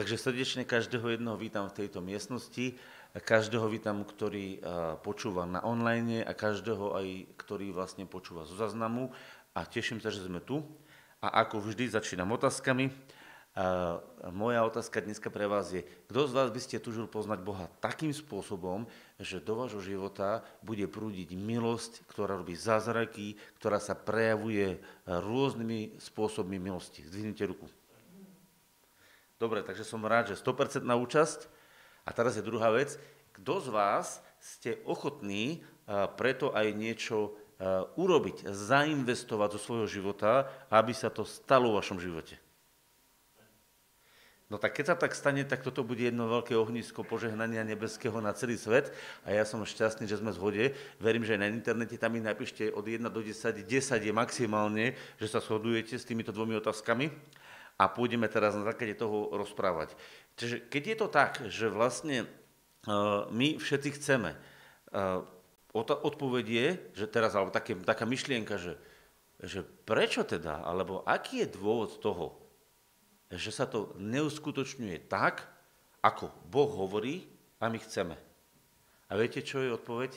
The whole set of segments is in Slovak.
Takže srdečne každého jednoho vítam v tejto miestnosti, každého vítam, ktorý počúva na online a každého aj, ktorý vlastne počúva zo zaznamu a teším sa, že sme tu. A ako vždy začínam otázkami. A moja otázka dneska pre vás je, kto z vás by ste tužil poznať Boha takým spôsobom, že do vášho života bude prúdiť milosť, ktorá robí zázraky, ktorá sa prejavuje rôznymi spôsobmi milosti. Zdvihnite ruku. Dobre, takže som rád, že 100% na účasť. A teraz je druhá vec. Kto z vás ste ochotní preto aj niečo urobiť, zainvestovať zo svojho života, aby sa to stalo v vašom živote? No tak keď sa tak stane, tak toto bude jedno veľké ohnisko požehnania nebeského na celý svet a ja som šťastný, že sme zhode. Verím, že aj na internete tam mi napíšte od 1 do 10, 10 je maximálne, že sa shodujete s týmito dvomi otázkami a pôjdeme teraz na základe toho rozprávať. Čiže keď je to tak, že vlastne uh, my všetci chceme, uh, odpoveď je, že teraz, alebo také, taká myšlienka, že, že prečo teda, alebo aký je dôvod toho, že sa to neuskutočňuje tak, ako Boh hovorí a my chceme. A viete, čo je odpoveď?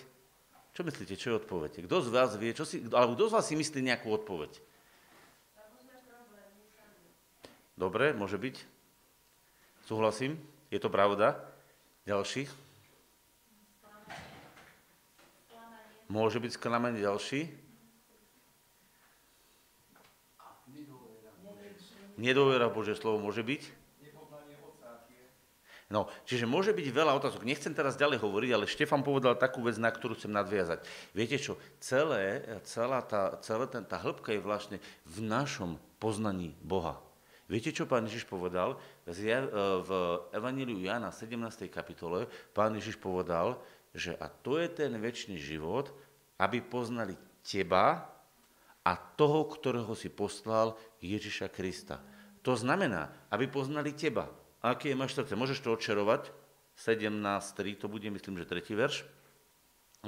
Čo myslíte, čo je odpoveď? Kto z vás vie, čo si, alebo kto z vás si myslí nejakú odpoveď? Dobre, môže byť. Súhlasím, je to pravda. Ďalší. Môže byť sklamanie ďalší. Nedôvera Bože slovo môže byť. No, čiže môže byť veľa otázok. Nechcem teraz ďalej hovoriť, ale Štefan povedal takú vec, na ktorú chcem nadviazať. Viete čo, celé, celá tá, celá ten, tá hĺbka je vlastne v našom poznaní Boha. Viete, čo pán Ježiš povedal? V Evaníliu Jana 17. kapitole pán Ježiš povedal, že a to je ten väčší život, aby poznali teba a toho, ktorého si poslal Ježiša Krista. To znamená, aby poznali teba. Aké je máš srdce? Môžeš to odčerovať? 17.3, to bude, myslím, že tretí verš.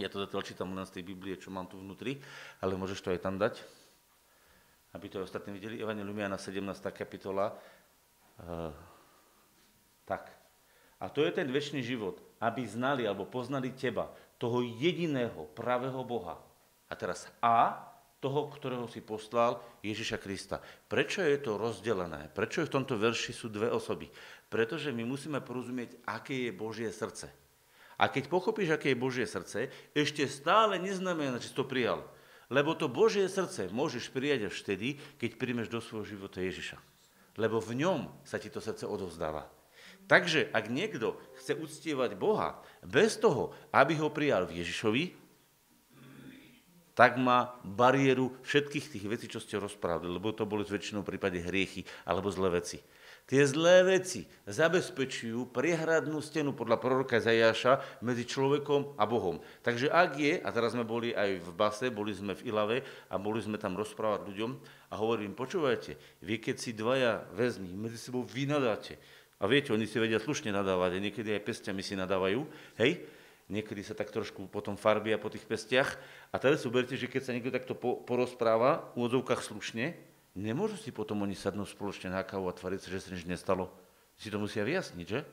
Ja to zatiaľ čítam len z tej Biblie, čo mám tu vnútri, ale môžeš to aj tam dať aby to ostatní videli, Evangelium Jana 17. kapitola. Uh, tak. A to je ten väčší život, aby znali alebo poznali teba, toho jediného pravého Boha. A teraz A, toho, ktorého si poslal, Ježiša Krista. Prečo je to rozdelené? Prečo v tomto verši sú dve osoby? Pretože my musíme porozumieť, aké je Božie srdce. A keď pochopíš, aké je Božie srdce, ešte stále neznamená, že si to prijal. Lebo to Božie srdce môžeš prijať až vtedy, keď príjmeš do svojho života Ježiša. Lebo v ňom sa ti to srdce odovzdáva. Takže ak niekto chce uctievať Boha bez toho, aby ho prijal v Ježišovi, tak má bariéru všetkých tých vecí, čo ste rozprávali, lebo to boli väčšinou prípade hriechy alebo zlé veci. Tie zlé veci zabezpečujú priehradnú stenu podľa proroka Zajaša medzi človekom a Bohom. Takže ak je, a teraz sme boli aj v base, boli sme v Ilave a boli sme tam rozprávať ľuďom a hovorím, počúvajte, vy keď si dvaja väzni medzi sebou vynadáte, a viete, oni si vedia slušne nadávať, a niekedy aj pestiami si nadávajú, hej, niekedy sa tak trošku potom farbia po tých pestiach. A teraz uberte, že keď sa niekto takto porozpráva, v úvodzovkách slušne, Nemôžu si potom oni sadnúť spoločne na kávu a tvariť sa, že sa nič nestalo. Si to musia vyjasniť, že?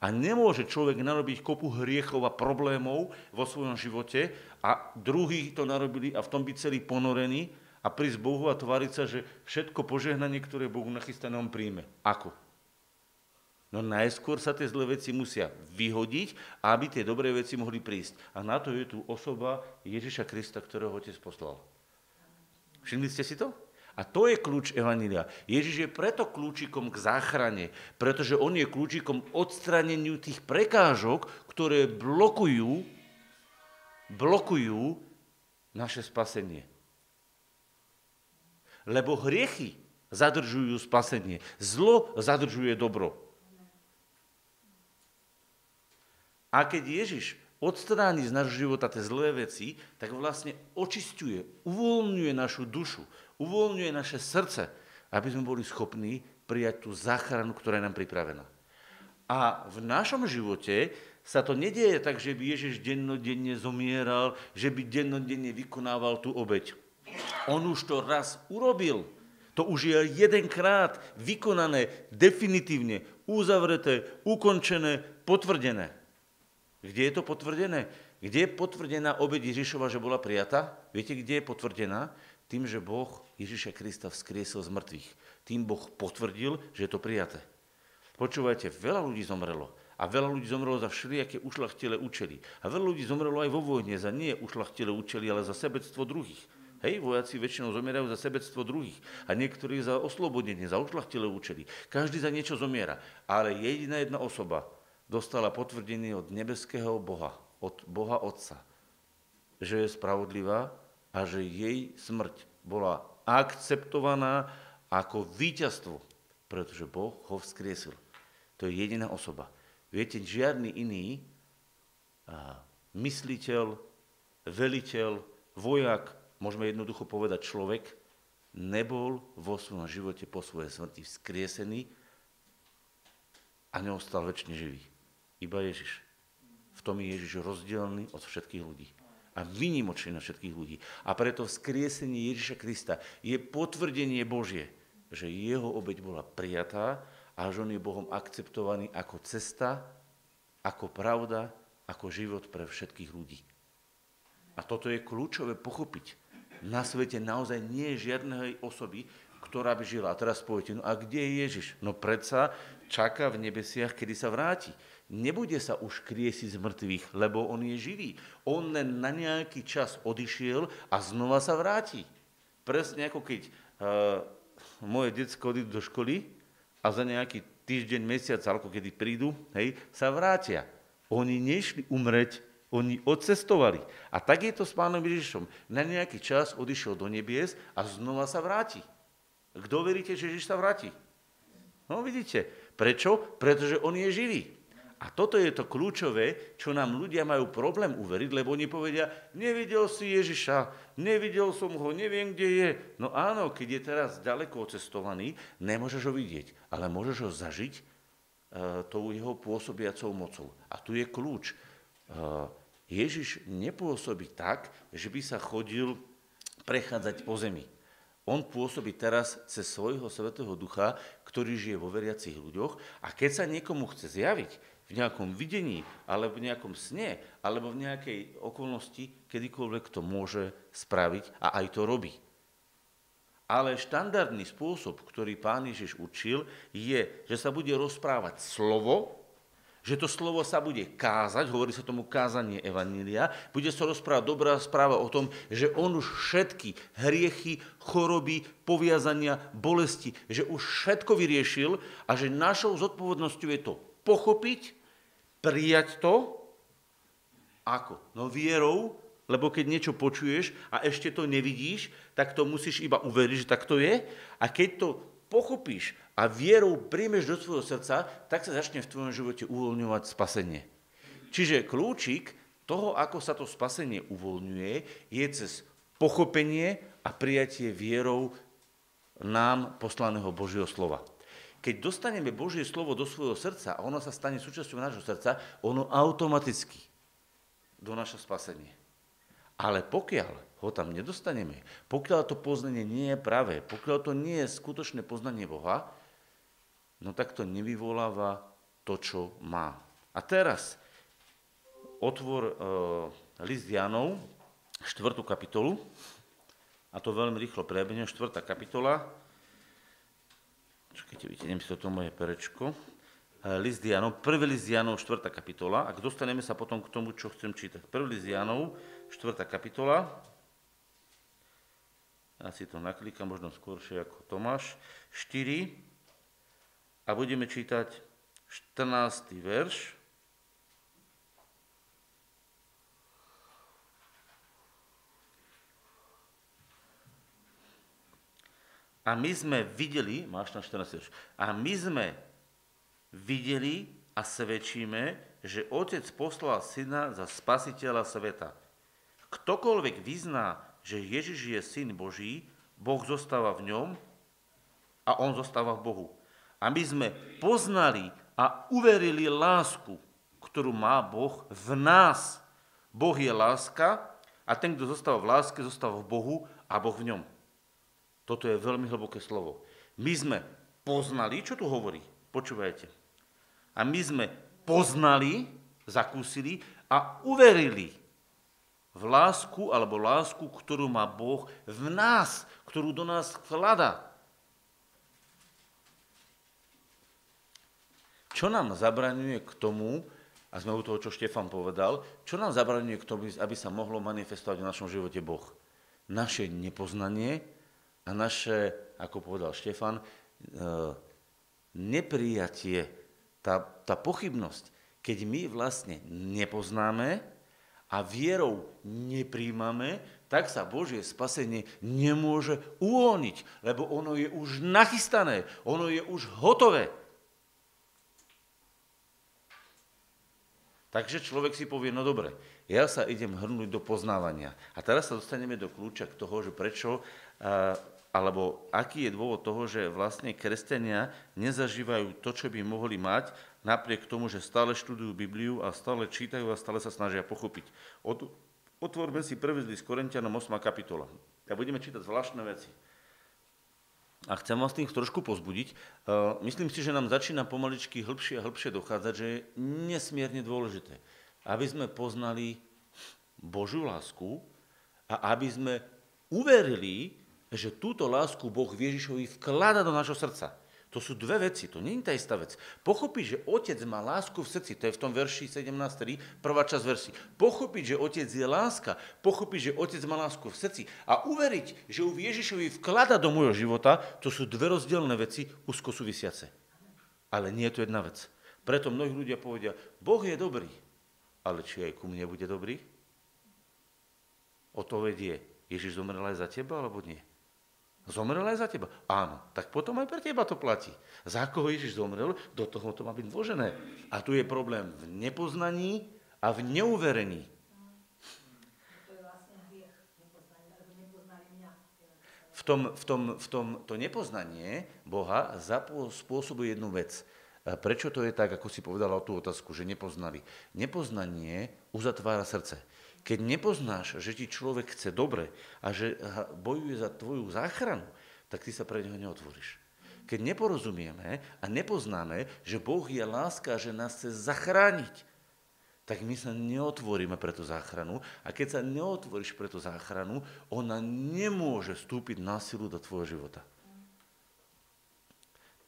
A nemôže človek narobiť kopu hriechov a problémov vo svojom živote a druhý to narobili a v tom byť celý ponorený a prísť Bohu a tvariť sa, že všetko požehnanie, ktoré Bohu nachystané, on príjme. Ako? No najskôr sa tie zlé veci musia vyhodiť, aby tie dobré veci mohli prísť. A na to je tu osoba Ježiša Krista, ktorého Otec poslal. Všimli ste si to? A to je kľúč Evanília. Ježiš je preto kľúčikom k záchrane, pretože on je kľúčikom odstraneniu tých prekážok, ktoré blokujú, blokujú naše spasenie. Lebo hriechy zadržujú spasenie. Zlo zadržuje dobro. A keď Ježiš odstráni z nášho života tie zlé veci, tak vlastne očistuje, uvoľňuje našu dušu, uvoľňuje naše srdce, aby sme boli schopní prijať tú záchranu, ktorá je nám pripravená. A v našom živote sa to nedieje tak, že by Ježiš dennodenne zomieral, že by dennodenne vykonával tú obeď. On už to raz urobil. To už je jedenkrát vykonané, definitívne, uzavreté, ukončené, potvrdené. Kde je to potvrdené? Kde je potvrdená obed Ježišova, že bola prijatá? Viete, kde je potvrdená? Tým, že Boh Ježiša Krista vzkriesil z mŕtvych. Tým Boh potvrdil, že je to prijaté. Počúvajte, veľa ľudí zomrelo. A veľa ľudí zomrelo za všelijaké ušlachtilé účely. A veľa ľudí zomrelo aj vo vojne za nie ušlachtilé účely, ale za sebectvo druhých. Hej, vojaci väčšinou zomierajú za sebectvo druhých a niektorí za oslobodenie, za ušlachtilé účely. Každý za niečo zomiera. Ale jediná jedna osoba dostala potvrdenie od nebeského Boha, od Boha Otca, že je spravodlivá a že jej smrť bola akceptovaná ako víťazstvo, pretože Boh ho vzkriesil. To je jediná osoba. Viete, žiadny iný mysliteľ, veliteľ, vojak, môžeme jednoducho povedať človek, nebol vo svojom živote po svojej smrti vzkriesený a neostal väčšine živý. Iba Ježiš. V tom je Ježiš rozdielný od všetkých ľudí a vynimočný na všetkých ľudí. A preto vzkriesenie Ježiša Krista je potvrdenie Božie, že jeho obeď bola prijatá a že on je Bohom akceptovaný ako cesta, ako pravda, ako život pre všetkých ľudí. A toto je kľúčové pochopiť. Na svete naozaj nie je žiadnej osoby, ktorá by žila. A teraz poviete, no a kde je Ježiš? No predsa čaká v nebesiach, kedy sa vráti. Nebude sa už kriesiť z mŕtvych, lebo on je živý. On len na nejaký čas odišiel a znova sa vráti. Presne ako keď uh, moje detsko odídu do školy a za nejaký týždeň, mesiac, alebo kedy prídu, hej, sa vrátia. Oni nešli umreť, oni odcestovali. A tak je to s pánom Ježišom. Na nejaký čas odišiel do nebies a znova sa vráti. Kto veríte, že Ježiš sa vráti? No vidíte. Prečo? Pretože on je živý. A toto je to kľúčové, čo nám ľudia majú problém uveriť, lebo oni povedia, nevidel si Ježiša, nevidel som ho, neviem, kde je. No áno, keď je teraz ďaleko cestovaný, nemôžeš ho vidieť, ale môžeš ho zažiť uh, tou jeho pôsobiacou mocou. A tu je kľúč. Uh, Ježiš nepôsobí tak, že by sa chodil prechádzať po zemi. On pôsobí teraz cez svojho Svetého Ducha, ktorý žije vo veriacich ľuďoch a keď sa niekomu chce zjaviť, v nejakom videní, alebo v nejakom sne, alebo v nejakej okolnosti, kedykoľvek to môže spraviť a aj to robí. Ale štandardný spôsob, ktorý pán Ježiš učil, je, že sa bude rozprávať slovo, že to slovo sa bude kázať, hovorí sa tomu kázanie Evanília, bude sa rozprávať dobrá správa o tom, že on už všetky hriechy, choroby, poviazania, bolesti, že už všetko vyriešil a že našou zodpovednosťou je to pochopiť, prijať to, ako? No vierou, lebo keď niečo počuješ a ešte to nevidíš, tak to musíš iba uveriť, že tak to je. A keď to pochopíš a vierou príjmeš do svojho srdca, tak sa začne v tvojom živote uvoľňovať spasenie. Čiže kľúčik toho, ako sa to spasenie uvoľňuje, je cez pochopenie a prijatie vierou nám poslaného Božieho slova. Keď dostaneme Božie slovo do svojho srdca a ono sa stane súčasťou nášho srdca, ono automaticky donáša spasenie. Ale pokiaľ ho tam nedostaneme, pokiaľ to poznanie nie je pravé, pokiaľ to nie je skutočné poznanie Boha, no tak to nevyvoláva to, čo má. A teraz otvor e, list Janov, 4. kapitolu, a to veľmi rýchlo prebehnem, 4. kapitola, Čakajte, vytianem si toto moje perečko. List Janov, prvý list Janov, 4. kapitola. Ak dostaneme sa potom k tomu, čo chcem čítať. Prvý list Janov, 4. kapitola. Ja to naklikám možno skôršie ako Tomáš. 4. A budeme čítať 14. verš. A my sme videli, máš na 14 a my sme videli a svedčíme, že Otec poslal Syna za spasiteľa sveta. Ktokoľvek vyzná, že Ježiš je Syn Boží, Boh zostáva v ňom a On zostáva v Bohu. A my sme poznali a uverili lásku, ktorú má Boh v nás. Boh je láska a ten, kto zostáva v láske, zostáva v Bohu a Boh v ňom. Toto je veľmi hlboké slovo. My sme poznali, čo tu hovorí? Počúvajte. A my sme poznali, zakúsili a uverili v lásku alebo lásku, ktorú má Boh v nás, ktorú do nás vklada. Čo nám zabraňuje k tomu, a sme u toho, čo Štefan povedal, čo nám zabraňuje k tomu, aby sa mohlo manifestovať v našom živote Boh? Naše nepoznanie a naše, ako povedal Štefan, e, neprijatie, tá, tá pochybnosť, keď my vlastne nepoznáme a vierou nepríjmame, tak sa Božie spasenie nemôže uvoľniť, lebo ono je už nachystané, ono je už hotové. Takže človek si povie, no dobre, ja sa idem hrnúť do poznávania. A teraz sa dostaneme do kľúča k toho, že prečo, alebo aký je dôvod toho, že vlastne kresťania nezažívajú to, čo by mohli mať, napriek tomu, že stále študujú Bibliu a stále čítajú a stále sa snažia pochopiť. otvorme si prvý list Korintianom 8. kapitola. A budeme čítať zvláštne veci. A chcem vás tým trošku pozbudiť. E, myslím si, že nám začína pomaličky hĺbšie a hĺbšie dochádzať, že je nesmierne dôležité, aby sme poznali Božiu lásku a aby sme uverili, že túto lásku Boh Ježišovi vklada do našho srdca. To sú dve veci, to nie je tá istá vec. Pochopiť, že otec má lásku v srdci, to je v tom verši 17.3, prvá časť verši. Pochopiť, že otec je láska, pochopiť, že otec má lásku v srdci a uveriť, že u Ježišovi vklada do môjho života, to sú dve rozdielne veci, úzko súvisiace. Ale nie je to jedna vec. Preto mnohí ľudia povedia, Boh je dobrý, ale či aj ku mne bude dobrý? O to vedie. Ježiš zomrel aj za teba, alebo nie? Zomrel aj za teba? Áno, tak potom aj pre teba to platí. Za koho Ježiš zomrel, do toho to má byť vložené. A tu je problém v nepoznaní a v neuverení. V tom, v tom, v tom to nepoznanie Boha spôsobuje jednu vec. Prečo to je tak, ako si povedala o tú otázku, že nepoznali? Nepoznanie uzatvára srdce. Keď nepoznáš, že ti človek chce dobre a že bojuje za tvoju záchranu, tak ty sa pre neho neotvoríš. Keď neporozumieme a nepoznáme, že Boh je láska, že nás chce zachrániť, tak my sa neotvoríme pre tú záchranu a keď sa neotvoríš pre tú záchranu, ona nemôže vstúpiť na silu do tvojho života.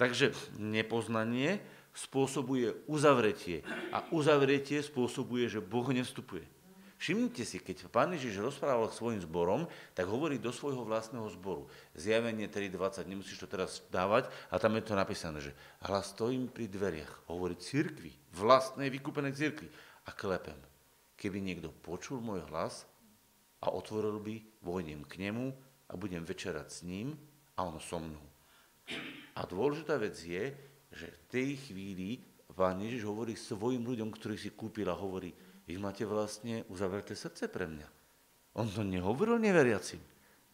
Takže nepoznanie spôsobuje uzavretie a uzavretie spôsobuje, že Boh nevstupuje. Všimnite si, keď pán Ježiš rozprával k svojim zborom, tak hovorí do svojho vlastného zboru. Zjavenie 3.20, nemusíš to teraz dávať, a tam je to napísané, že hlas stojím pri dveriach, hovorí cirkvi, vlastnej vykúpenej cirkvi a klepem. Keby niekto počul môj hlas a otvoril by, vojdem k nemu a budem večerať s ním a on so mnou. A dôležitá vec je, že v tej chvíli pán Ježiš hovorí svojim ľuďom, ktorých si kúpil a hovorí, vy máte vlastne uzavreté srdce pre mňa. On to nehovoril neveriacim.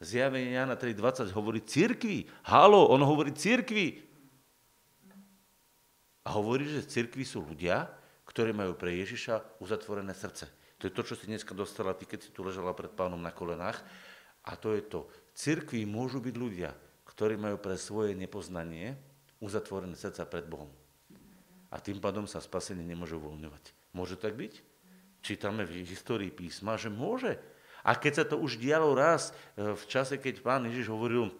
Zjavenie Jana 3.20 hovorí cirkvi. Halo, on hovorí cirkvi. A hovorí, že cirkvi sú ľudia, ktorí majú pre Ježiša uzatvorené srdce. To je to, čo si dneska dostala ty, keď si tu ležala pred pánom na kolenách. A to je to. Cirkvi môžu byť ľudia, ktorí majú pre svoje nepoznanie uzatvorené srdca pred Bohom. A tým pádom sa spasenie nemôže uvoľňovať. Môže tak byť? Čítame v histórii písma, že môže. A keď sa to už dialo raz e, v čase, keď pán Ježiš hovoril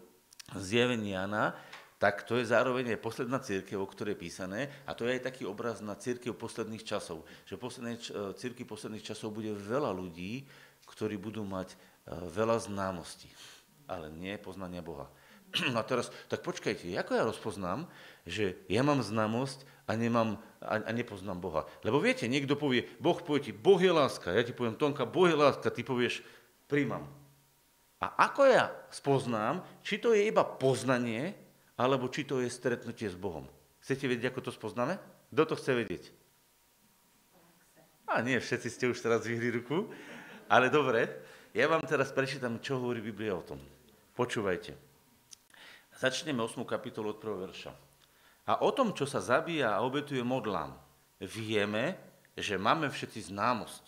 zjavenie Jana, tak to je zároveň aj posledná církev, o ktorej je písané, a to je aj taký obraz na církev posledných časov. Že poslednej, e, círky posledných časov bude veľa ľudí, ktorí budú mať e, veľa známostí, ale nie poznania Boha. A teraz, tak počkajte, ako ja rozpoznám, že ja mám známosť a, nemám, a, a nepoznám Boha. Lebo viete, niekto povie, Boh povie ti, Boh je láska. Ja ti poviem, Tonka, Boh je láska. Ty povieš, príjmam. A ako ja spoznám, či to je iba poznanie, alebo či to je stretnutie s Bohom. Chcete vedieť, ako to spoznáme? Kto to chce vedieť? A nie, všetci ste už teraz vyhli ruku. Ale dobre, ja vám teraz prečítam, čo hovorí Biblia o tom. Počúvajte. Začneme 8. kapitolu od 1. verša. A o tom, čo sa zabíja a obetuje modlám, vieme, že máme všetci známosť.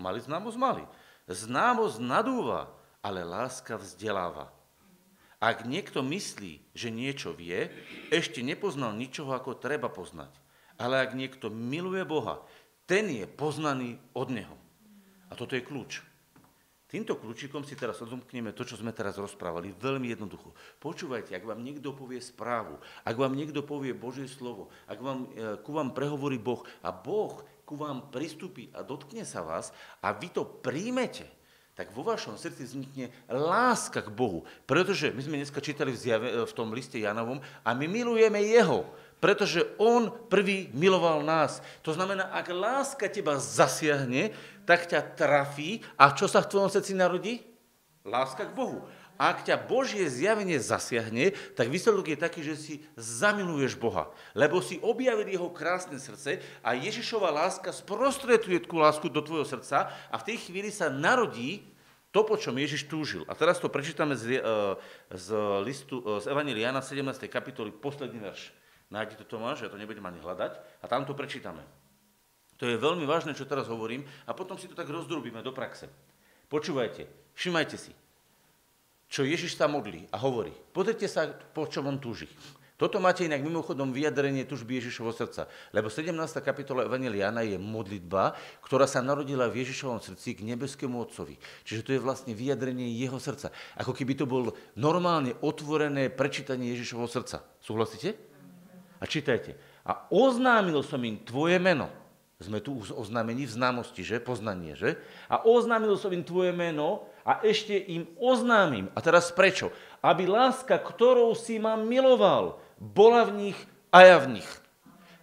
Mali známosť? Mali. Známosť nadúva, ale láska vzdeláva. Ak niekto myslí, že niečo vie, ešte nepoznal ničoho, ako treba poznať. Ale ak niekto miluje Boha, ten je poznaný od Neho. A toto je kľúč. Týmto kľúčikom si teraz odomkneme to, čo sme teraz rozprávali, veľmi jednoducho. Počúvajte, ak vám niekto povie správu, ak vám niekto povie Božie slovo, ak vám, e, ku vám prehovorí Boh a Boh ku vám pristúpi a dotkne sa vás a vy to príjmete, tak vo vašom srdci vznikne láska k Bohu. Pretože my sme dneska čítali v, zjave, v tom liste Janovom a my milujeme Jeho, pretože On prvý miloval nás. To znamená, ak láska teba zasiahne, tak ťa trafí a čo sa v tvojom srdci narodí? Láska k Bohu. Ak ťa Božie zjavenie zasiahne, tak výsledok je taký, že si zamiluješ Boha, lebo si objavil jeho krásne srdce a Ježišova láska sprostreduje tú lásku do tvojho srdca a v tej chvíli sa narodí to, po čom Ježiš túžil. A teraz to prečítame z, e, z listu, e, z Evangelia Jana 17. kapitoly, posledný verš. Nájdi to Tomáš, ja to nebudem ani hľadať, a tam to prečítame. To je veľmi vážne, čo teraz hovorím, a potom si to tak rozdrobíme do praxe. Počúvajte, všimajte si čo Ježiš sa modlí a hovorí. Pozrite sa, po čom on túži. Toto máte inak mimochodom vyjadrenie tužby Ježišovho srdca. Lebo 17. kapitola Evangeliana je modlitba, ktorá sa narodila v Ježišovom srdci k nebeskému Otcovi. Čiže to je vlastne vyjadrenie jeho srdca. Ako keby to bol normálne otvorené prečítanie Ježišovho srdca. Súhlasíte? A čítajte. A oznámil som im tvoje meno. Sme tu oznámení v známosti, že? Poznanie, že? A oznámil som im tvoje meno a ešte im oznámim. A teraz prečo? Aby láska, ktorou si ma miloval, bola v nich a ja v nich.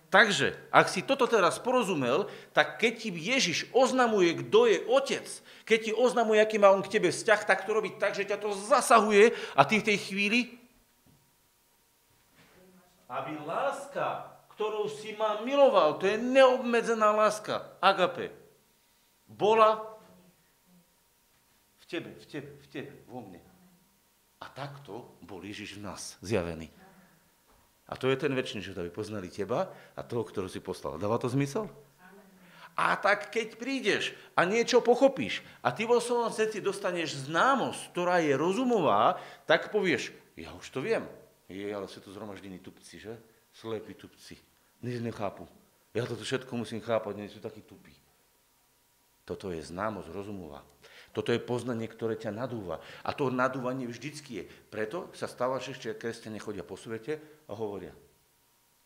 Takže, ak si toto teraz porozumel, tak keď ti Ježiš oznamuje, kto je otec, keď ti oznamuje, aký má on k tebe vzťah, tak to robí tak, že ťa to zasahuje a ty v tej chvíli, aby láska, ktorou si ma miloval, to je neobmedzená láska, agape, bola tebe, v tebe, v tebe, vo mne. A takto bol Ježiš v nás zjavený. A to je ten väčší že aby poznali teba a toho, ktorého si poslal. Dáva to zmysel? A tak keď prídeš a niečo pochopíš a ty vo svojom srdci dostaneš známosť, ktorá je rozumová, tak povieš, ja už to viem. Je, ale sú to zhromaždení tupci, že? Slepí tupci. Nič nechápu. Ja toto všetko musím chápať, nie sú takí tupí. Toto je známosť rozumová. Toto je poznanie, ktoré ťa nadúva. A to nadúvanie vždycky je. Preto sa stáva, že ešte kresťania chodia po svete a hovoria,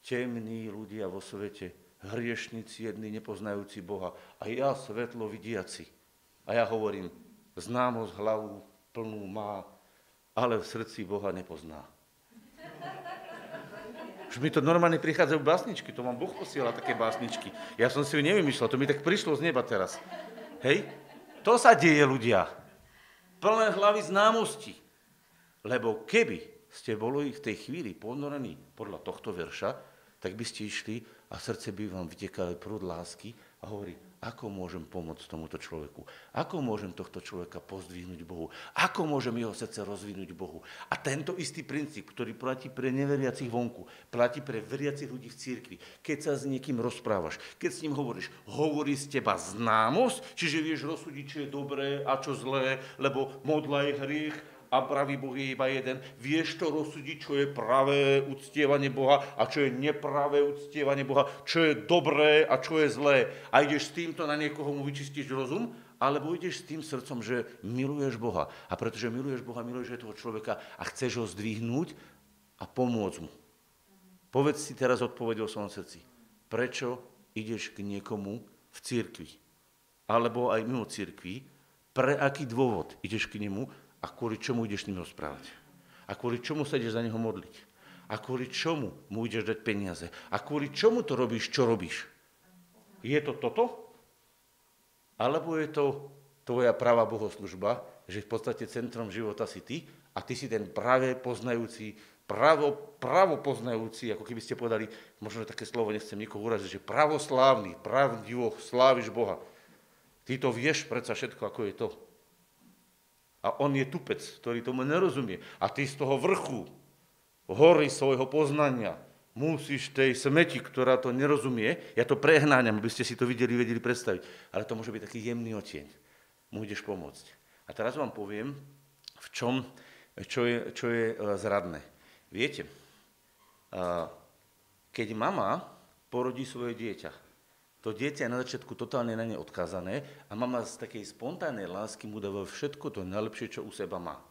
temní ľudia vo svete, hriešnici jedni, nepoznajúci Boha a ja svetlo vidiaci. A ja hovorím, známosť hlavu plnú má, ale v srdci Boha nepozná. Už mi to normálne prichádzajú básničky, to vám Boh posiela také básničky. Ja som si ju nevymýšľal, to mi tak prišlo z neba teraz. Hej? To sa deje, ľudia. Plné hlavy známosti. Lebo keby ste boli v tej chvíli ponorení podľa tohto verša, tak by ste išli a srdce by vám vytekali prúd lásky a hovorí, ako môžem pomôcť tomuto človeku? Ako môžem tohto človeka pozdvihnúť Bohu? Ako môžem jeho srdce rozvinúť Bohu? A tento istý princíp, ktorý platí pre neveriacich vonku, platí pre veriacich ľudí v cirkvi. Keď sa s niekým rozprávaš, keď s ním hovoríš, hovorí z teba známosť, čiže vieš rozsúdiť, čo je dobré a čo zlé, lebo modla je hriech, a pravý Boh je iba jeden. Vieš to rozsúdiť, čo je pravé uctievanie Boha a čo je nepravé uctievanie Boha, čo je dobré a čo je zlé. A ideš s týmto na niekoho mu vyčistíš rozum, alebo ideš s tým srdcom, že miluješ Boha. A pretože miluješ Boha, miluješ aj toho človeka a chceš ho zdvihnúť a pomôcť mu. Povedz si teraz odpoveď o svojom srdci. Prečo ideš k niekomu v církvi? Alebo aj mimo církvi? Pre aký dôvod ideš k nemu? A kvôli čomu ideš s ním rozprávať. A kvôli čomu sa ideš za neho modliť. A kvôli čomu mu ideš dať peniaze. A kvôli čomu to robíš, čo robíš. Je to toto? Alebo je to tvoja pravá bohoslužba, že v podstate centrom života si ty a ty si ten práve poznajúci, pravo, pravo poznajúci, ako keby ste povedali, možno také slovo nechcem nikoho uraziť, že pravoslávny, pravdivo sláviš Boha. Ty to vieš predsa všetko, ako je to. A on je tupec, ktorý tomu nerozumie. A ty z toho vrchu hory svojho poznania musíš tej smeti, ktorá to nerozumie, ja to prehnáňam, aby ste si to videli, vedeli predstaviť, ale to môže byť taký jemný otieň. Mu ideš pomôcť. A teraz vám poviem, v čom čo je, čo je zradné. Viete, keď mama porodí svoje dieťa, to dieťa je na začiatku totálne na ne odkazané a mama z takej spontánnej lásky mu dáva všetko to najlepšie, čo u seba má.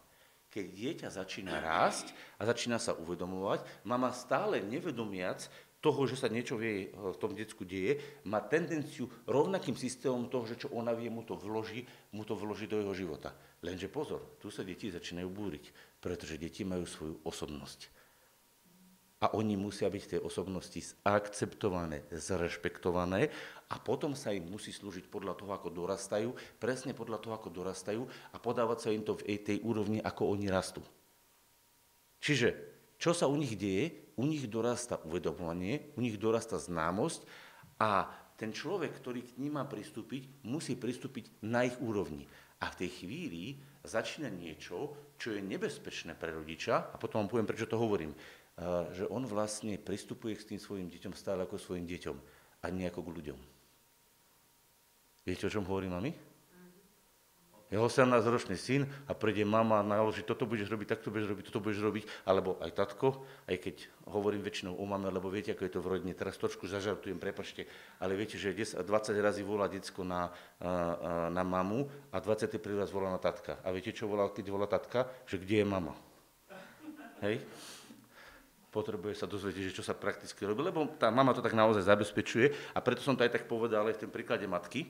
Keď dieťa začína rásť a začína sa uvedomovať, mama stále nevedomiac toho, že sa niečo vie v tom detsku deje, má tendenciu rovnakým systémom toho, že čo ona vie, mu to vloží, mu to vloží do jeho života. Lenže pozor, tu sa deti začínajú búriť, pretože deti majú svoju osobnosť a oni musia byť tej osobnosti akceptované, zrešpektované a potom sa im musí slúžiť podľa toho, ako dorastajú, presne podľa toho, ako dorastajú a podávať sa im to v tej úrovni, ako oni rastú. Čiže, čo sa u nich deje? U nich dorasta uvedomovanie, u nich dorasta známosť a ten človek, ktorý k ním má pristúpiť, musí pristúpiť na ich úrovni. A v tej chvíli začína niečo, čo je nebezpečné pre rodiča, a potom vám poviem, prečo to hovorím že on vlastne pristupuje k tým svojim deťom stále ako svojim deťom a nie ako k ľuďom. Viete, o čom hovorí mami? Je 18-ročný syn a príde mama a naloží, toto budeš robiť, takto budeš robiť, toto budeš robiť, alebo aj tatko, aj keď hovorím väčšinou o mame, lebo viete, ako je to v rodine. Teraz trošku zažartujem, prepačte, ale viete, že 10, 20 razy volá detsko na, na mamu a 21 raz volá na tatka. A viete, čo volá, keď volá tatka? Že kde je mama? Hej? Potrebuje sa dozvedieť, že čo sa prakticky robí, lebo tá mama to tak naozaj zabezpečuje a preto som to aj tak povedal aj v tom príklade matky,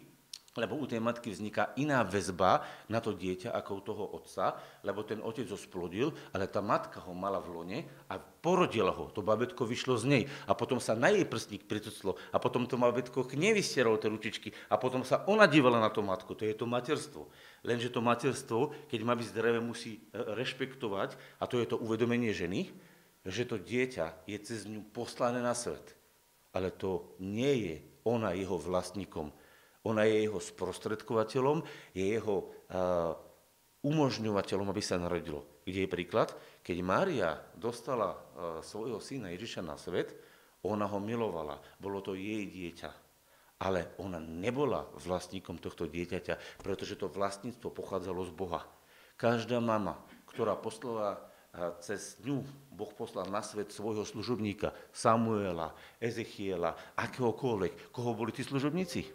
lebo u tej matky vzniká iná väzba na to dieťa ako u toho otca, lebo ten otec ho splodil, ale tá matka ho mala v lone a porodila ho. To babetko vyšlo z nej a potom sa na jej prstník prituclo a potom to babetko k nej tie ručičky a potom sa ona dívala na to matku. To je to materstvo. Lenže to materstvo, keď má byť zdravé, musí e, rešpektovať a to je to uvedomenie ženy, že to dieťa je cez ňu poslané na svet. Ale to nie je ona jeho vlastníkom. Ona je jeho sprostredkovateľom, je jeho uh, umožňovateľom, aby sa narodilo. Kde je príklad? Keď Mária dostala uh, svojho syna Ježiša na svet, ona ho milovala. Bolo to jej dieťa. Ale ona nebola vlastníkom tohto dieťaťa, pretože to vlastníctvo pochádzalo z Boha. Každá mama, ktorá poslala cez ňu Boh poslal na svet svojho služobníka, Samuela, Ezechiela, akéhokoľvek. Koho boli tí služobníci?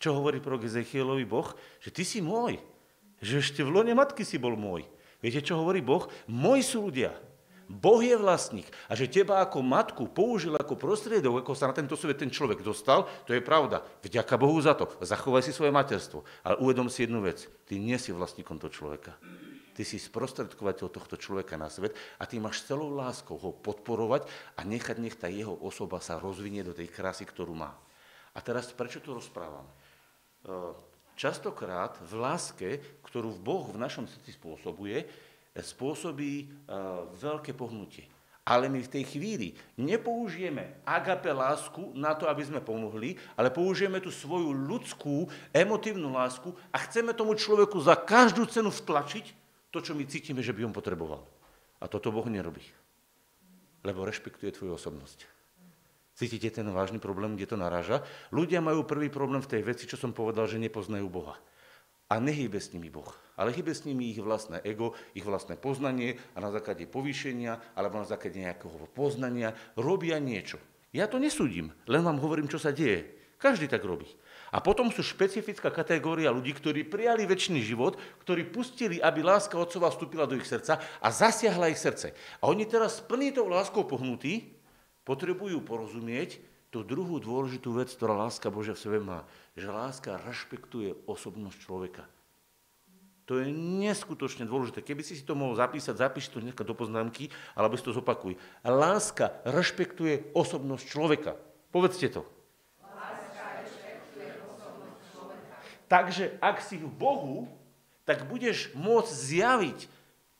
Čo hovorí pro Ezechielovi Boh? Že ty si môj. Že ešte v lone matky si bol môj. Viete, čo hovorí Boh? Moji sú ľudia. Boh je vlastník. A že teba ako matku použil ako prostriedok, ako sa na tento svet ten človek dostal, to je pravda. Vďaka Bohu za to. Zachovaj si svoje materstvo. Ale uvedom si jednu vec. Ty nie si vlastníkom toho človeka. Ty si sprostredkovateľ tohto človeka na svet a ty máš celou láskou ho podporovať a nechať, nech tá jeho osoba sa rozvinie do tej krásy, ktorú má. A teraz prečo to rozprávam? E, častokrát v láske, ktorú Boh v našom srdci spôsobuje, spôsobí e, veľké pohnutie. Ale my v tej chvíli nepoužijeme agape lásku na to, aby sme pomohli, ale použijeme tú svoju ľudskú, emotívnu lásku a chceme tomu človeku za každú cenu vtlačiť, to, čo my cítime, že by on potreboval. A toto Boh nerobí. Lebo rešpektuje tvoju osobnosť. Cítite ten vážny problém, kde to naráža? Ľudia majú prvý problém v tej veci, čo som povedal, že nepoznajú Boha. A nehýbe s nimi Boh, ale hýbe s nimi ich vlastné ego, ich vlastné poznanie a na základe povýšenia alebo na základe nejakého poznania robia niečo. Ja to nesúdim, len vám hovorím, čo sa deje. Každý tak robí. A potom sú špecifická kategória ľudí, ktorí prijali väčší život, ktorí pustili, aby láska Otcova vstúpila do ich srdca a zasiahla ich srdce. A oni teraz plní tou láskou pohnutí, potrebujú porozumieť tú druhú dôležitú vec, ktorá láska Božia v sebe má. Že láska rešpektuje osobnosť človeka. To je neskutočne dôležité. Keby si si to mohol zapísať, zapíš to dneska do poznámky, alebo si to zopakuj. Láska rešpektuje osobnosť človeka. Povedzte to. Takže ak si v Bohu, tak budeš môcť zjaviť,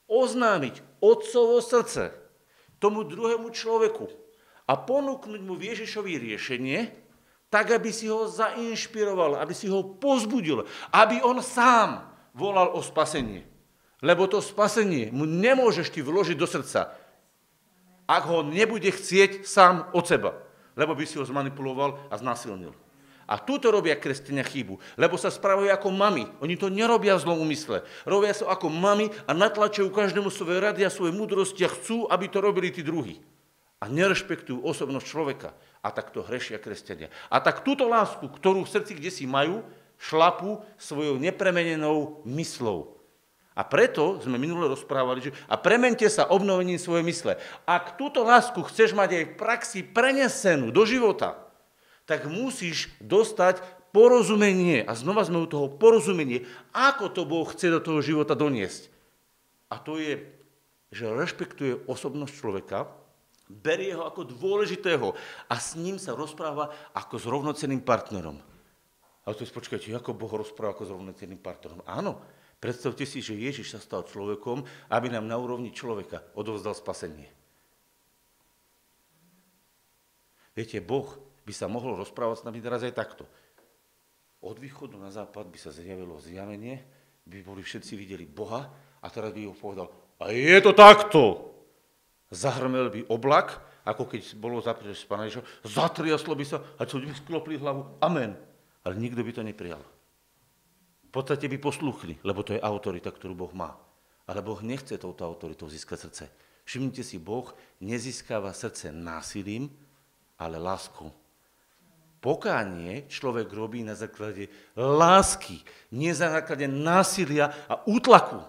oznámiť Otcovo srdce tomu druhému človeku a ponúknuť mu Ježišovi riešenie, tak, aby si ho zainšpiroval, aby si ho pozbudil, aby on sám volal o spasenie. Lebo to spasenie mu nemôžeš ty vložiť do srdca, ak ho nebude chcieť sám od seba, lebo by si ho zmanipuloval a znásilnil. A túto robia kresťania chybu, lebo sa správajú ako mami. Oni to nerobia v zlom úmysle. Robia sa ako mami a natlačujú každému svoje rady a svoje múdrosti a chcú, aby to robili tí druhí. A nerešpektujú osobnosť človeka. A tak to hrešia kresťania. A tak túto lásku, ktorú v srdci kde si majú, šlapu svojou nepremenenou myslou. A preto sme minule rozprávali, že a premente sa obnovením svojej mysle. Ak túto lásku chceš mať aj v praxi prenesenú do života, tak musíš dostať porozumenie. A znova sme u toho porozumenie, ako to Boh chce do toho života doniesť. A to je, že rešpektuje osobnosť človeka, berie ho ako dôležitého a s ním sa rozpráva ako s rovnocenným partnerom. Ale to počkajte, ako Boh rozpráva ako s rovnocenným partnerom? Áno, Predstavte si, že Ježiš sa stal človekom, aby nám na úrovni človeka odovzdal spasenie. Viete, Boh by sa mohol rozprávať s nami teraz aj takto. Od východu na západ by sa zjavilo zjavenie, by boli všetci videli Boha a teraz by ho povedal, a je to takto. Zahrmel by oblak, ako keď bolo zaprieš s Pána zatriaslo by sa a čo by sklopli hlavu, amen. Ale nikto by to neprijal podstate by posluchli, lebo to je autorita, ktorú Boh má. Ale Boh nechce touto autoritou získať srdce. Všimnite si, Boh nezískava srdce násilím, ale láskou. Pokánie človek robí na základe lásky, nie na základe násilia a útlaku.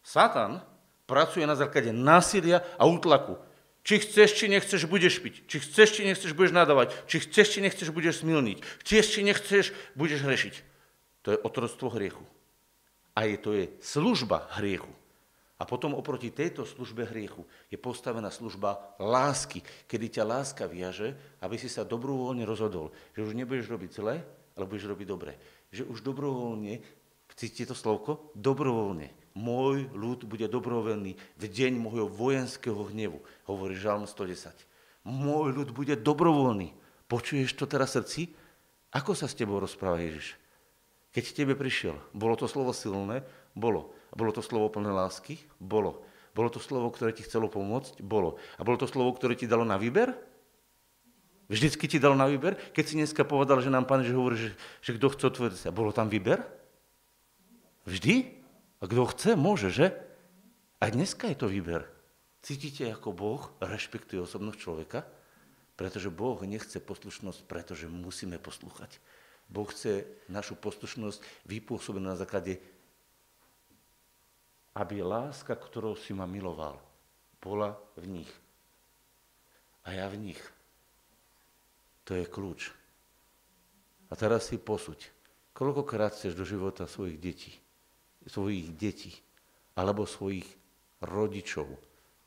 Satan pracuje na základe násilia a útlaku. Či chceš, či nechceš, budeš piť. Či chceš, či nechceš, budeš nadávať. Či chceš, či nechceš, budeš smilniť. Chceš, či nechceš, budeš hrešiť. To je otroctvo hriechu. A je, to je služba hriechu. A potom oproti tejto službe hriechu je postavená služba lásky, kedy ťa láska viaže, aby si sa dobrovoľne rozhodol, že už nebudeš robiť zle, ale budeš robiť dobre. Že už dobrovoľne, cítite to slovko? Dobrovoľne môj ľud bude dobrovoľný v deň môjho vojenského hnevu, hovorí Žalm 110. Môj ľud bude dobrovoľný. Počuješ to teraz srdci? Ako sa s tebou rozpráva Ježiš? Keď tebe prišiel, bolo to slovo silné? Bolo. Bolo to slovo plné lásky? Bolo. Bolo to slovo, ktoré ti chcelo pomôcť? Bolo. A bolo to slovo, ktoré ti dalo na výber? Vždycky ti dalo na výber? Keď si dneska povedal, že nám pán že hovorí, že, že kto chce otvoriť sa, bolo tam výber? Vždy? A kto chce, môže, že? A dneska je to výber. Cítite, ako Boh rešpektuje osobnosť človeka? Pretože Boh nechce poslušnosť, pretože musíme poslúchať. Boh chce našu poslušnosť vypôsobenú na základe, aby láska, ktorou si ma miloval, bola v nich. A ja v nich. To je kľúč. A teraz si posuď, koľkokrát chceš do života svojich detí svojich detí, alebo svojich rodičov,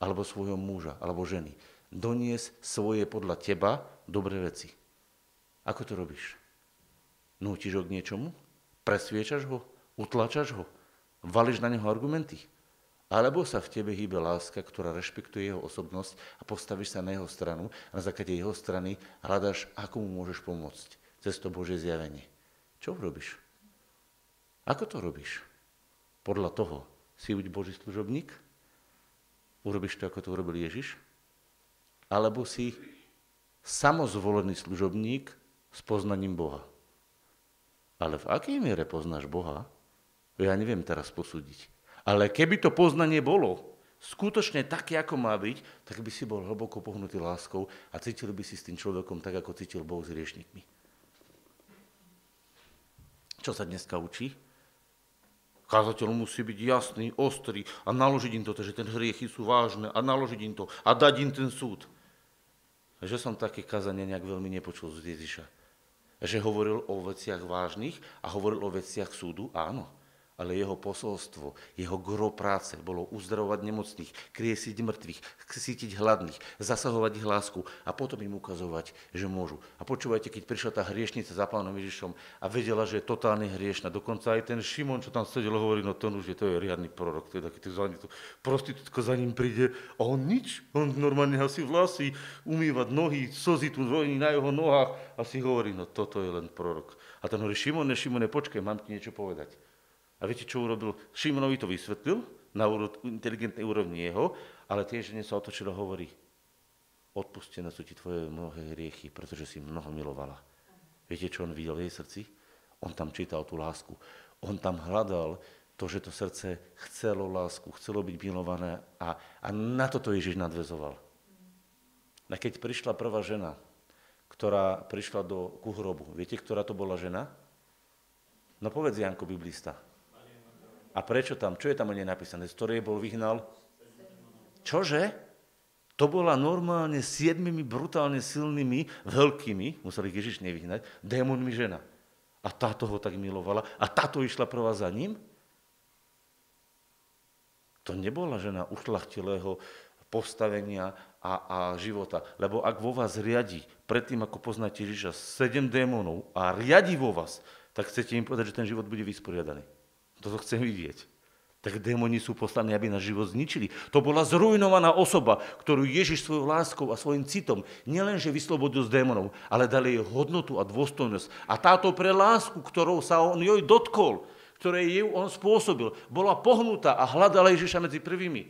alebo svojho muža, alebo ženy. Donies svoje podľa teba dobré veci. Ako to robíš? Nútiš ho k niečomu? Presviečaš ho? Utlačaš ho? Vališ na neho argumenty? Alebo sa v tebe hýbe láska, ktorá rešpektuje jeho osobnosť a postavíš sa na jeho stranu a na základe jeho strany hľadáš, ako mu môžeš pomôcť cez to Božie zjavenie. Čo robíš? Ako to robíš? Podľa toho si buď Boží služobník, urobíš to, ako to urobil Ježiš, alebo si samozvolený služobník s poznaním Boha. Ale v akej miere poznáš Boha, ja neviem teraz posúdiť. Ale keby to poznanie bolo skutočne také, ako má byť, tak by si bol hlboko pohnutý láskou a cítil by si s tým človekom tak, ako cítil Boh s riešnikmi. Čo sa dneska učí? Kázateľ musí byť jasný, ostrý a naložiť im to, že ten hriechy sú vážne a naložiť im to a dať im ten súd. Že som také kazanie nejak veľmi nepočul z Ježiša. Že hovoril o veciach vážnych a hovoril o veciach súdu, áno ale jeho posolstvo, jeho gro práce bolo uzdravovať nemocných, kriesiť mŕtvych, sítiť hladných, zasahovať ich lásku a potom im ukazovať, že môžu. A počúvajte, keď prišla tá hriešnica za pánom Ježišom a vedela, že je totálne hriešna, dokonca aj ten Šimon, čo tam sedel, hovorí, no to už je, to je riadny prorok, to je taký za ním, prostitútka za ním príde a on nič, on normálne asi vlasy, umývať nohy, slzy tu na jeho nohách a si hovorí, no toto je len prorok. A ten hovorí, Šimone, Šimone, počkaj, mám ti niečo povedať. A viete, čo urobil? Šimonovi to vysvetlil na inteligentnej úrovni jeho, ale tiež žene sa otočilo a hovorí, odpustené sú ti tvoje mnohé hriechy, pretože si mnoho milovala. Viete, čo on videl v jej srdci? On tam čítal tú lásku. On tam hľadal to, že to srdce chcelo lásku, chcelo byť milované a, a na toto Ježiš nadvezoval. A keď prišla prvá žena, ktorá prišla do kuhrobu, viete, ktorá to bola žena? No povedz, Janko, biblista. A prečo tam? Čo je tam o nej napísané? Z ktorej bol vyhnal? Čože? To bola normálne siedmimi brutálne silnými, veľkými, museli Ježiš nevyhnať, démonmi žena. A táto ho tak milovala a táto išla prvá za ním? To nebola žena ušlachtilého postavenia a, a života. Lebo ak vo vás riadi, predtým ako poznáte Ježiša, sedem démonov a riadi vo vás, tak chcete im povedať, že ten život bude vysporiadaný. Toto chcem vidieť tak démoni sú poslaní, aby náš život zničili. To bola zrujnovaná osoba, ktorú Ježiš svojou láskou a svojim citom nielenže vyslobodil z démonov, ale dali jej hodnotu a dôstojnosť. A táto pre lásku, ktorou sa on joj dotkol, ktoré jej on spôsobil, bola pohnutá a hľadala Ježiša medzi prvými.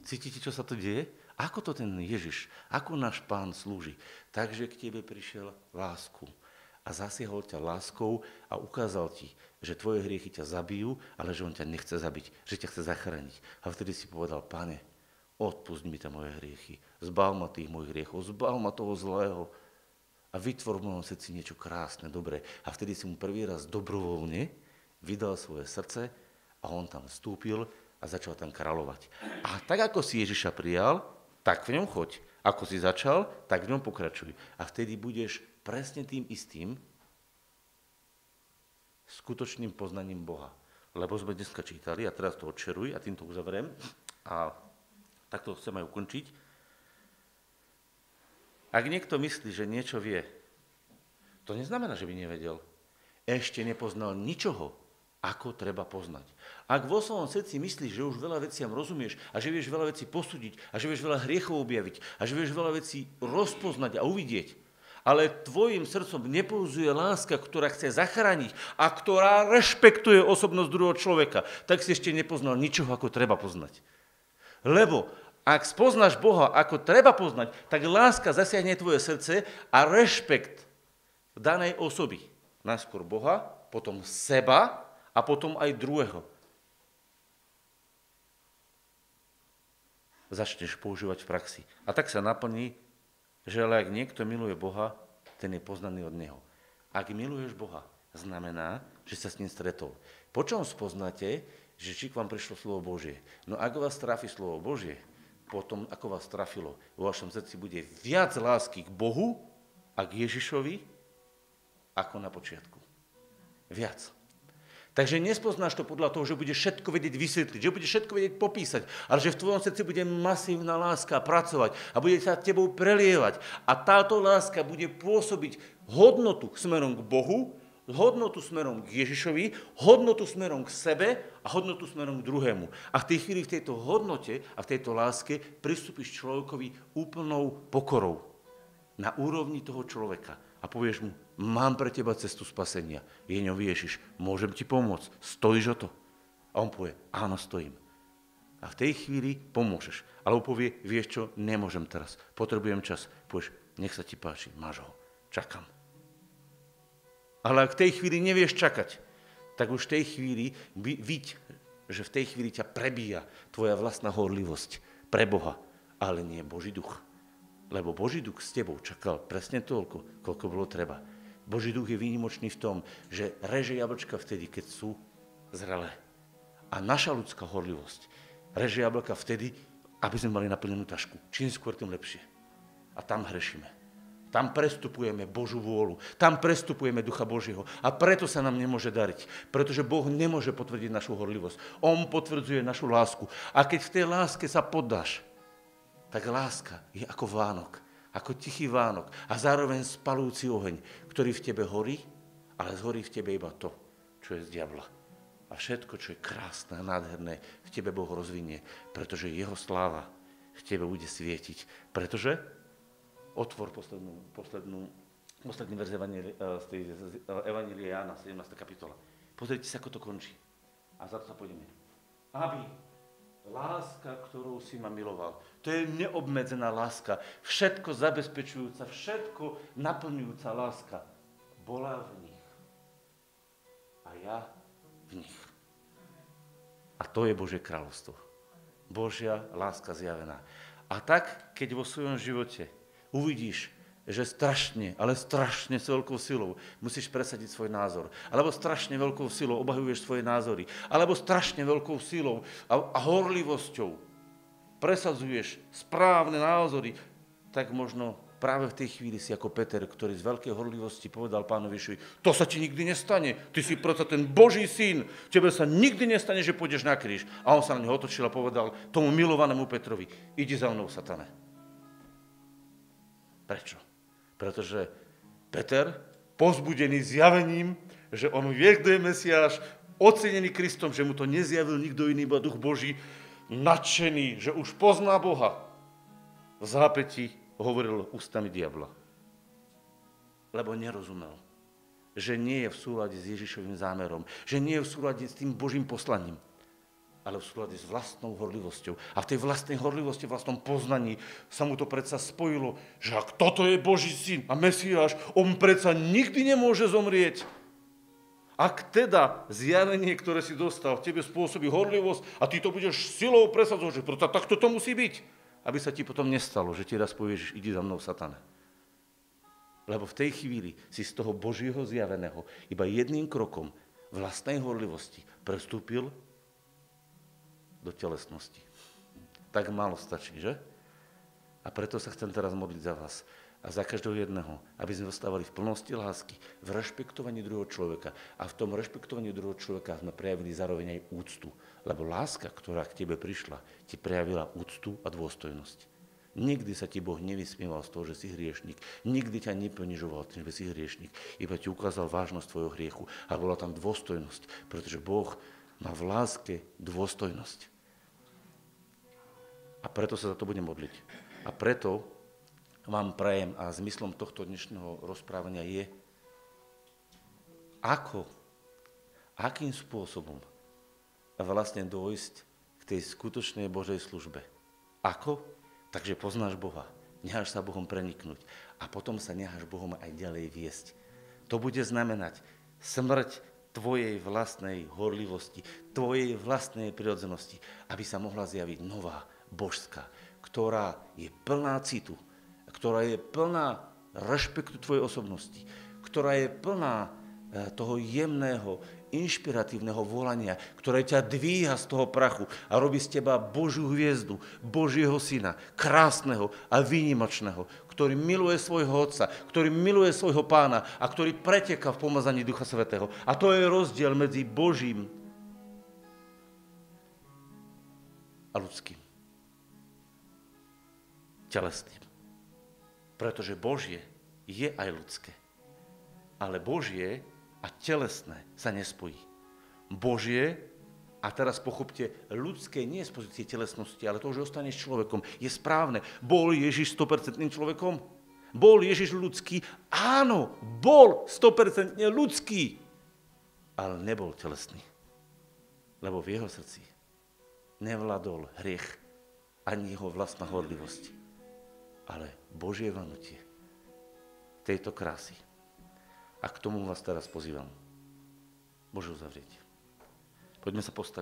Cítite, čo sa to deje? Ako to ten Ježiš, ako náš pán slúži? Takže k tebe prišiel lásku a zasiahol ťa láskou a ukázal ti, že tvoje hriechy ťa zabijú, ale že on ťa nechce zabiť, že ťa chce zachrániť. A vtedy si povedal, pane, odpust mi tam moje hriechy, zbav ma tých mojich hriechov, zbav ma toho zlého a vytvor v mojom srdci niečo krásne, dobré. A vtedy si mu prvý raz dobrovoľne vydal svoje srdce a on tam vstúpil a začal tam kráľovať. A tak, ako si Ježiša prijal, tak v ňom choď. Ako si začal, tak v ňom pokračuj. A vtedy budeš presne tým istým skutočným poznaním Boha. Lebo sme dneska čítali, a teraz to odčeruj a týmto uzavriem, a takto chcem aj ukončiť. Ak niekto myslí, že niečo vie, to neznamená, že by nevedel. Ešte nepoznal ničoho, ako treba poznať. Ak vo svojom srdci myslíš, že už veľa veciam rozumieš a že vieš veľa vecí posúdiť a že vieš veľa hriechov objaviť a že vieš veľa vecí rozpoznať a uvidieť, ale tvojim srdcom nepouzuje láska, ktorá chce zachrániť a ktorá rešpektuje osobnosť druhého človeka, tak si ešte nepoznal ničoho, ako treba poznať. Lebo ak spoznáš Boha, ako treba poznať, tak láska zasiahne tvoje srdce a rešpekt danej osoby. Najskôr Boha, potom seba a potom aj druhého. Začneš používať v praxi. A tak sa naplní že ale ak niekto miluje Boha, ten je poznaný od Neho. Ak miluješ Boha, znamená, že sa s ním stretol. Po čom spoznáte, že či k vám prišlo slovo Božie? No ak vás trafi slovo Božie, potom ako vás trafilo, vo vašom srdci bude viac lásky k Bohu a k Ježišovi, ako na počiatku. Viac. Takže nespoznáš to podľa toho, že budeš všetko vedieť vysvetliť, že budeš všetko vedieť popísať, ale že v tvojom srdci bude masívna láska pracovať a bude sa tebou prelievať. A táto láska bude pôsobiť hodnotu smerom k Bohu, hodnotu smerom k Ježišovi, hodnotu smerom k sebe a hodnotu smerom k druhému. A v tej chvíli, v tejto hodnote a v tejto láske pristúpiš človekovi úplnou pokorou na úrovni toho človeka a povieš mu, mám pre teba cestu spasenia. Jeňo, Ježiš, môžem ti pomôcť, stojíš o to? A on povie, áno, stojím. A v tej chvíli pomôžeš. Alebo povie, vieš čo, nemôžem teraz, potrebujem čas. Povieš, nech sa ti páči, máš ho, čakám. Ale ak v tej chvíli nevieš čakať, tak už v tej chvíli vidť, že v tej chvíli ťa prebíja tvoja vlastná horlivosť pre Boha, ale nie Boží duch. Lebo Boží duch s tebou čakal presne toľko, koľko bolo treba. Boží duch je výnimočný v tom, že reže jablčka vtedy, keď sú zrelé. A naša ľudská horlivosť reže jablka vtedy, aby sme mali naplnenú tašku. Čím skôr, tým lepšie. A tam hrešíme. Tam prestupujeme Božú vôľu. Tam prestupujeme Ducha Božieho. A preto sa nám nemôže dariť. Pretože Boh nemôže potvrdiť našu horlivosť. On potvrdzuje našu lásku. A keď v tej láske sa poddáš, tak láska je ako Vánok, ako tichý Vánok a zároveň spalujúci oheň, ktorý v tebe horí, ale zhorí v tebe iba to, čo je z diabla. A všetko, čo je krásne a nádherné, v tebe Boh rozvinie, pretože jeho sláva v tebe bude svietiť. Pretože otvor poslednú, poslednú, posledný verz z tej Evangelia Jána, 17. kapitola. Pozrite sa, ako to končí. A za to sa pôjdeme. Aby Láska, ktorou si ma miloval. To je neobmedzená láska. Všetko zabezpečujúca, všetko naplňujúca láska. Bola v nich. A ja v nich. A to je Božie kráľovstvo. Božia láska zjavená. A tak, keď vo svojom živote uvidíš, že strašne, ale strašne s veľkou silou musíš presadiť svoj názor. Alebo strašne veľkou silou obhajuješ svoje názory. Alebo strašne veľkou silou a, a horlivosťou presadzuješ správne názory, tak možno práve v tej chvíli si ako Peter, ktorý z veľkej horlivosti povedal pánovi Ježišovi, to sa ti nikdy nestane, ty si proto ten Boží syn, tebe sa nikdy nestane, že pôjdeš na kríž. A on sa na neho otočil a povedal tomu milovanému Petrovi, idi za mnou, satane. Prečo? Pretože Peter, pozbudený zjavením, že on vie, kto je Mesiáš, ocenený Kristom, že mu to nezjavil nikto iný, iba Duch Boží, nadšený, že už pozná Boha, v zápäti hovoril ústami diabla. Lebo nerozumel, že nie je v súlade s Ježišovým zámerom, že nie je v súlade s tým Božím poslaním, ale v súlade s vlastnou horlivosťou. A v tej vlastnej horlivosti, v vlastnom poznaní sa mu to predsa spojilo, že ak toto je Boží syn a Mesiáš, on predsa nikdy nemôže zomrieť. Ak teda zjavenie, ktoré si dostal, tebe spôsobí horlivosť a ty to budeš silou presadzovať, že preto takto to musí byť, aby sa ti potom nestalo, že ti raz povieš, idi za mnou, satane. Lebo v tej chvíli si z toho Božieho zjaveného iba jedným krokom vlastnej horlivosti prestúpil do telesnosti. Tak málo stačí, že? A preto sa chcem teraz modliť za vás a za každého jedného, aby sme zostávali v plnosti lásky, v rešpektovaní druhého človeka. A v tom rešpektovaní druhého človeka sme prejavili zároveň aj úctu. Lebo láska, ktorá k tebe prišla, ti prejavila úctu a dôstojnosť. Nikdy sa ti Boh nevysmieval z toho, že si hriešnik. Nikdy ťa neponižoval tým, že si hriešnik. Iba ti ukázal vážnosť tvojho hriechu. A bola tam dôstojnosť, pretože Boh má v láske dôstojnosť. A preto sa za to budem modliť. A preto vám prajem a zmyslom tohto dnešného rozprávania je, ako, akým spôsobom vlastne dôjsť k tej skutočnej Božej službe. Ako? Takže poznáš Boha, necháš sa Bohom preniknúť a potom sa necháš Bohom aj ďalej viesť. To bude znamenať smrť tvojej vlastnej horlivosti, tvojej vlastnej prirodzenosti, aby sa mohla zjaviť nová, božská, ktorá je plná citu, ktorá je plná rešpektu tvojej osobnosti, ktorá je plná eh, toho jemného, inšpiratívneho volania, ktoré ťa dvíha z toho prachu a robí z teba Božiu hviezdu, Božieho syna, krásneho a výnimočného, ktorý miluje svojho otca, ktorý miluje svojho pána a ktorý preteka v pomazaní Ducha Svetého. A to je rozdiel medzi Božím a ľudským. Telesným. Pretože Božie je aj ľudské. Ale Božie a telesné sa nespojí. Božie, a teraz pochopte, ľudské nie je z pozície telesnosti, ale to, že ostaneš človekom, je správne. Bol Ježiš 100% človekom? Bol Ježiš ľudský? Áno, bol 100% ľudský, ale nebol telesný. Lebo v jeho srdci nevládol hriech ani jeho vlastná horlivosť ale Božie vanutie tejto krásy. A k tomu vás teraz pozývam. Môžu zavrieť. Poďme sa postaviť.